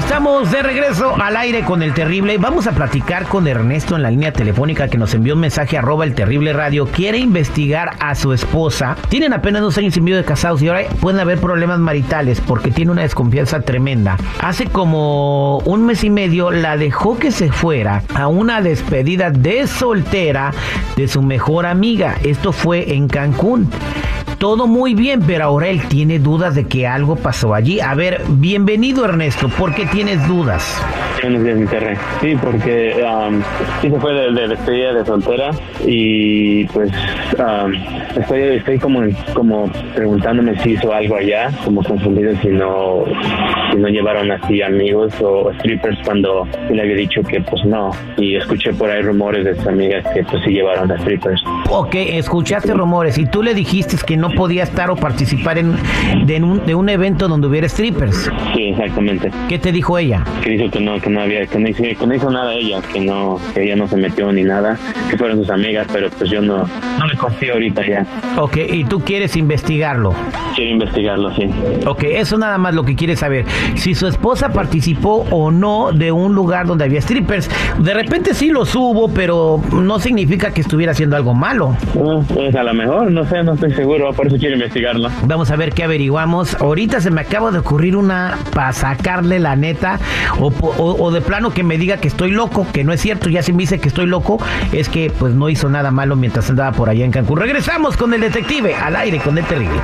Estamos de regreso al aire con el terrible. Vamos a platicar con Ernesto en la línea telefónica que nos envió un mensaje arroba el terrible radio. Quiere investigar a su esposa. Tienen apenas dos años y medio de casados y ahora pueden haber problemas maritales porque tiene una desconfianza tremenda. Hace como un mes y medio la dejó que se fuera a una despedida de soltera de su mejor amiga. Esto fue en Cancún todo muy bien, pero ahora él tiene dudas de que algo pasó allí. A ver, bienvenido Ernesto, ¿por qué tienes dudas? Buenos días, Internet. Sí, porque um, sí se fue de, despedida de soltera y pues um, estoy, estoy como, como preguntándome si hizo algo allá, como confundido si no, si no llevaron así amigos o strippers cuando le había dicho que pues no. Y escuché por ahí rumores de sus amigas que pues sí llevaron a strippers. Ok, escuchaste rumores y tú le dijiste que no podía estar o participar en, de, un, de un evento donde hubiera strippers. Sí, exactamente. ¿Qué te dijo ella? Que dijo que no, que no había, que no, hizo, que no hizo nada ella, que no, que ella no se metió ni nada, que fueron sus amigas, pero pues yo no, no le confío ahorita ya. Ok, ¿y tú quieres investigarlo? Quiero investigarlo, sí. Ok, eso nada más lo que quieres saber. Si su esposa participó o no de un lugar donde había strippers. De repente sí lo hubo, pero no significa que estuviera haciendo algo malo. pues a lo mejor, no sé, no estoy seguro por eso quiero investigarlo. Vamos a ver qué averiguamos. Ahorita se me acaba de ocurrir una para sacarle la neta o, de plano que me diga que estoy loco, que no es cierto, ya si me dice que estoy loco, es que pues no hizo nada malo mientras andaba por allá en Cancún. Regresamos con el detective al aire con el terrible.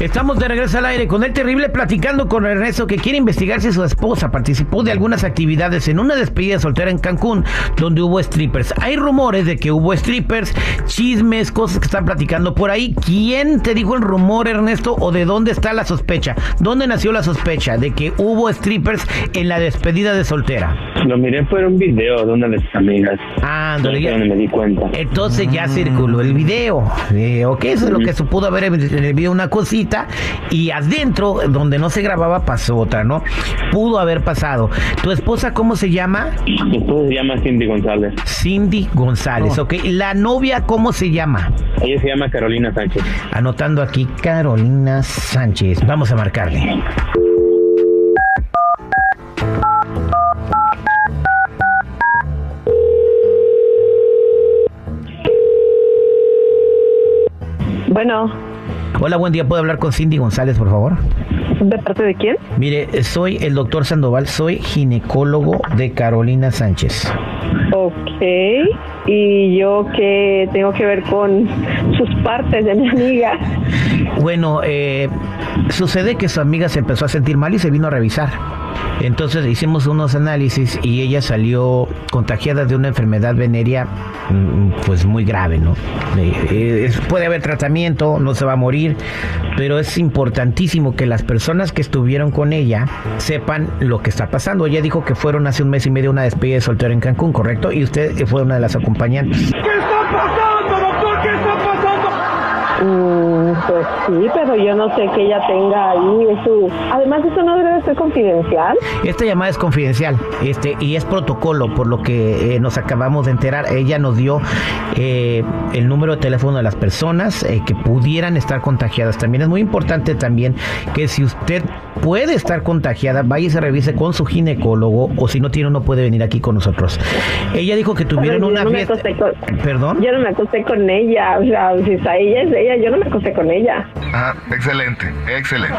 Estamos de regreso al aire con el terrible platicando con Ernesto que quiere investigar si su esposa participó de algunas actividades en una despedida soltera en Cancún donde hubo strippers. Hay rumores de que hubo strippers, chismes, cosas que están platicando por ahí. ¿Quién te dijo el rumor, Ernesto, o de dónde está la sospecha? ¿Dónde nació la sospecha de que hubo strippers en la despedida de soltera? Lo miré por un video de una de sus amigas. Ah, donde, me di cuenta. Entonces ya circuló el video. Eh, ok, eso es lo que se pudo ver en el video, una cosita y adentro, donde no se grababa, pasó otra, ¿no? Pudo haber pasado. ¿Tu esposa cómo se llama? Mi esposa se llama Cindy González. Cindy González, ok. ¿La novia cómo se llama? Ella se llama Carolina Sánchez. Anotando aquí Carolina Sánchez. Vamos a marcarle. Bueno. Hola, buen día. ¿Puedo hablar con Cindy González, por favor? ¿De parte de quién? Mire, soy el doctor Sandoval, soy ginecólogo de Carolina Sánchez. Ok, ¿y yo qué tengo que ver con sus partes de mi amiga? Bueno, eh, sucede que su amiga se empezó a sentir mal y se vino a revisar. Entonces hicimos unos análisis y ella salió contagiada de una enfermedad venérea mm, pues muy grave, ¿no? Eh, puede haber tratamiento, no se va a morir, pero es importantísimo que las personas que estuvieron con ella sepan lo que está pasando. Ella dijo que fueron hace un mes y medio una despedida de soltero en Cancún, ¿correcto? Y usted fue una de las acompañantes. ¿Qué está pasando, doctor? ¿Qué está pasando? Mm, pues sí, pero yo no sé que ella tenga ahí su... Además, eso no debe ser confidencial. Esta llamada es confidencial este y es protocolo, por lo que eh, nos acabamos de enterar. Ella nos dio eh, el número de teléfono de las personas eh, que pudieran estar contagiadas. También es muy importante también que si usted puede estar contagiada, vaya y se revise con su ginecólogo o si no tiene uno puede venir aquí con nosotros. Ella dijo que tuvieron una fiesta. Perdón. Yo no me acosté con ella, o sea, si está ella es ella, yo no me acosté con ella. Ah, excelente, excelente.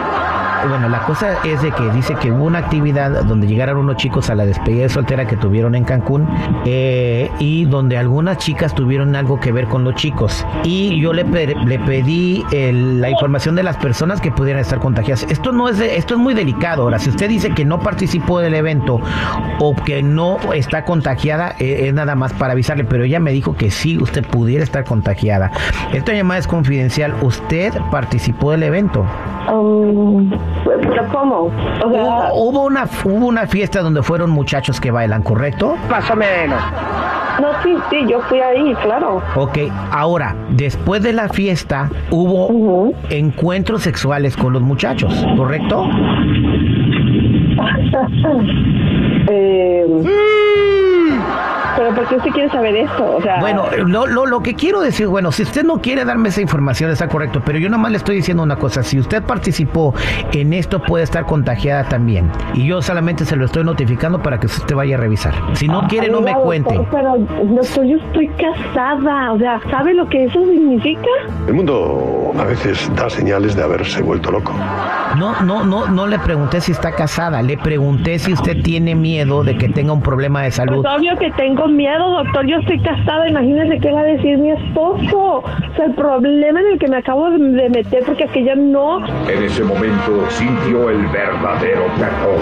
Bueno, la cosa es de que dice que hubo una actividad donde llegaron unos chicos a la despedida de soltera que tuvieron en Cancún eh, y donde algunas chicas tuvieron algo que ver con los chicos. Y yo le, le pedí la información de las personas que pudieran estar contagiadas. Esto no es esto es muy delicado. Ahora, si usted dice que no participó del evento o que no está contagiada, eh, es nada más para avisarle. Pero ella me dijo que sí, usted pudiera estar contagiada. Esta llamada es confidencial. Usted participó del evento. Um, ¿Pero cómo? hubo, una, hubo una fiesta donde fueron muchachos que bailan, ¿correcto? Más o menos. No, sí, sí, yo fui ahí, claro. Ok, ahora, después de la fiesta, hubo encuentros sexuales con los muchachos, ¿correcto? eh, ¿por qué usted quiere saber eso? O sea, Bueno, lo, lo, lo que quiero decir, bueno, si usted no quiere darme esa información, está correcto, pero yo nomás le estoy diciendo una cosa, si usted participó en esto puede estar contagiada también. Y yo solamente se lo estoy notificando para que usted vaya a revisar. Si no quiere, no me cuente. doctor, pero, doctor, yo estoy casada. O sea, ¿sabe lo que eso significa? El mundo a veces da señales de haberse vuelto loco. No, no, no, no le pregunté si está casada, le pregunté si usted tiene miedo de que tenga un problema de salud. Pues obvio que tengo miedo, doctor. Yo estoy casada. Imagínese qué va a decir mi esposo. O sea, el problema en el que me acabo de, meter, porque aquella no. En ese momento sintió el verdadero terror.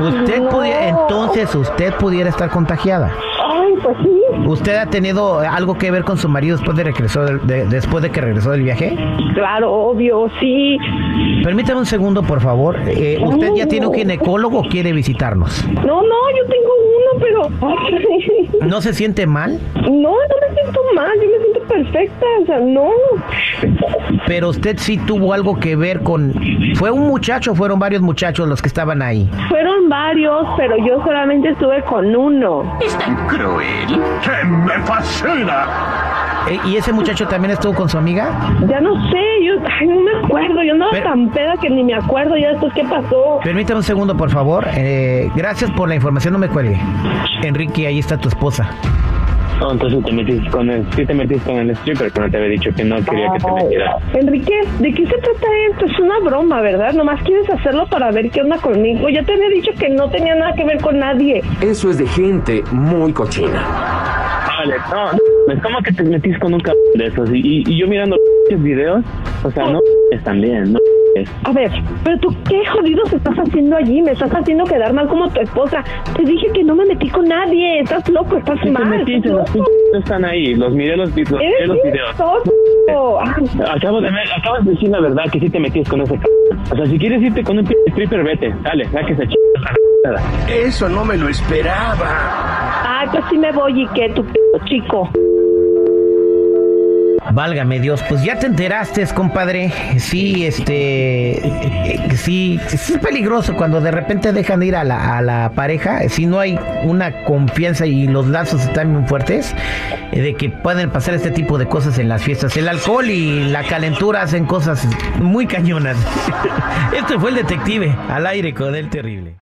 Usted No. pudiera, entonces usted pudiera estar contagiada. Ay, pues sí. ¿Usted ha tenido algo que ver con su marido después de regresó del- de- después de que regresó del viaje? Claro, obvio, sí. Permítame un segundo, por favor. Eh, ¿Usted ya tiene un ginecólogo o quiere visitarnos? No, no, yo tengo uno, pero. ¿No se siente mal? No, no me siento mal. Yo me siento perfecta. O sea, no. Pero usted sí tuvo algo que ver con... ¿Fue un muchacho o fueron varios muchachos los que estaban ahí? Fueron varios, pero yo solamente estuve con uno. ¡Me fascina! Eh, ¿Y ese muchacho también estuvo con su amiga? Ya no sé, yo ay, no me acuerdo. Yo andaba Pero- tan peda que ni me acuerdo ya después qué pasó. Permítame un segundo, por favor. Eh, gracias por la información, no me cuelgue. Enrique, ahí está tu esposa. No, entonces te metiste con el, sí te metiste con el stripper, pero no te había dicho que no quería que te metiera. Enrique, ¿de qué se trata esto? Es una broma, ¿verdad? Nomás quieres hacerlo para ver qué onda conmigo. Ya te había dicho que no tenía nada que ver con nadie. Eso es de gente muy cochina. Vale, no, es como que te metiste con un cabrón de esos. Y, yo mirando los videos, o sea, no es también, no es. A ver, pero tú qué jodidos estás haciendo allí? Me estás haciendo quedar mal como tu esposa. Te dije que no me metí con nadie. Estás loco, estás te mal. metiste, estás los están ahí, los miré los, los, los videos. Acabo de acabas de decir la verdad que sí te metiste con ese cabrón. O sea, si quieres irte con un stripper, vete, dale, sáquese ch... Eso no me lo esperaba. Ay, pues sí me voy y qué, tu p chico. Válgame Dios, pues ya te enteraste, compadre. Sí, este, eh, sí, sí es peligroso cuando de repente dejan de ir a la, a la pareja, si no hay una confianza y los lazos están muy fuertes, eh, de que pueden pasar este tipo de cosas en las fiestas. El alcohol y la calentura hacen cosas muy cañonas. Este fue el detective al aire con el terrible.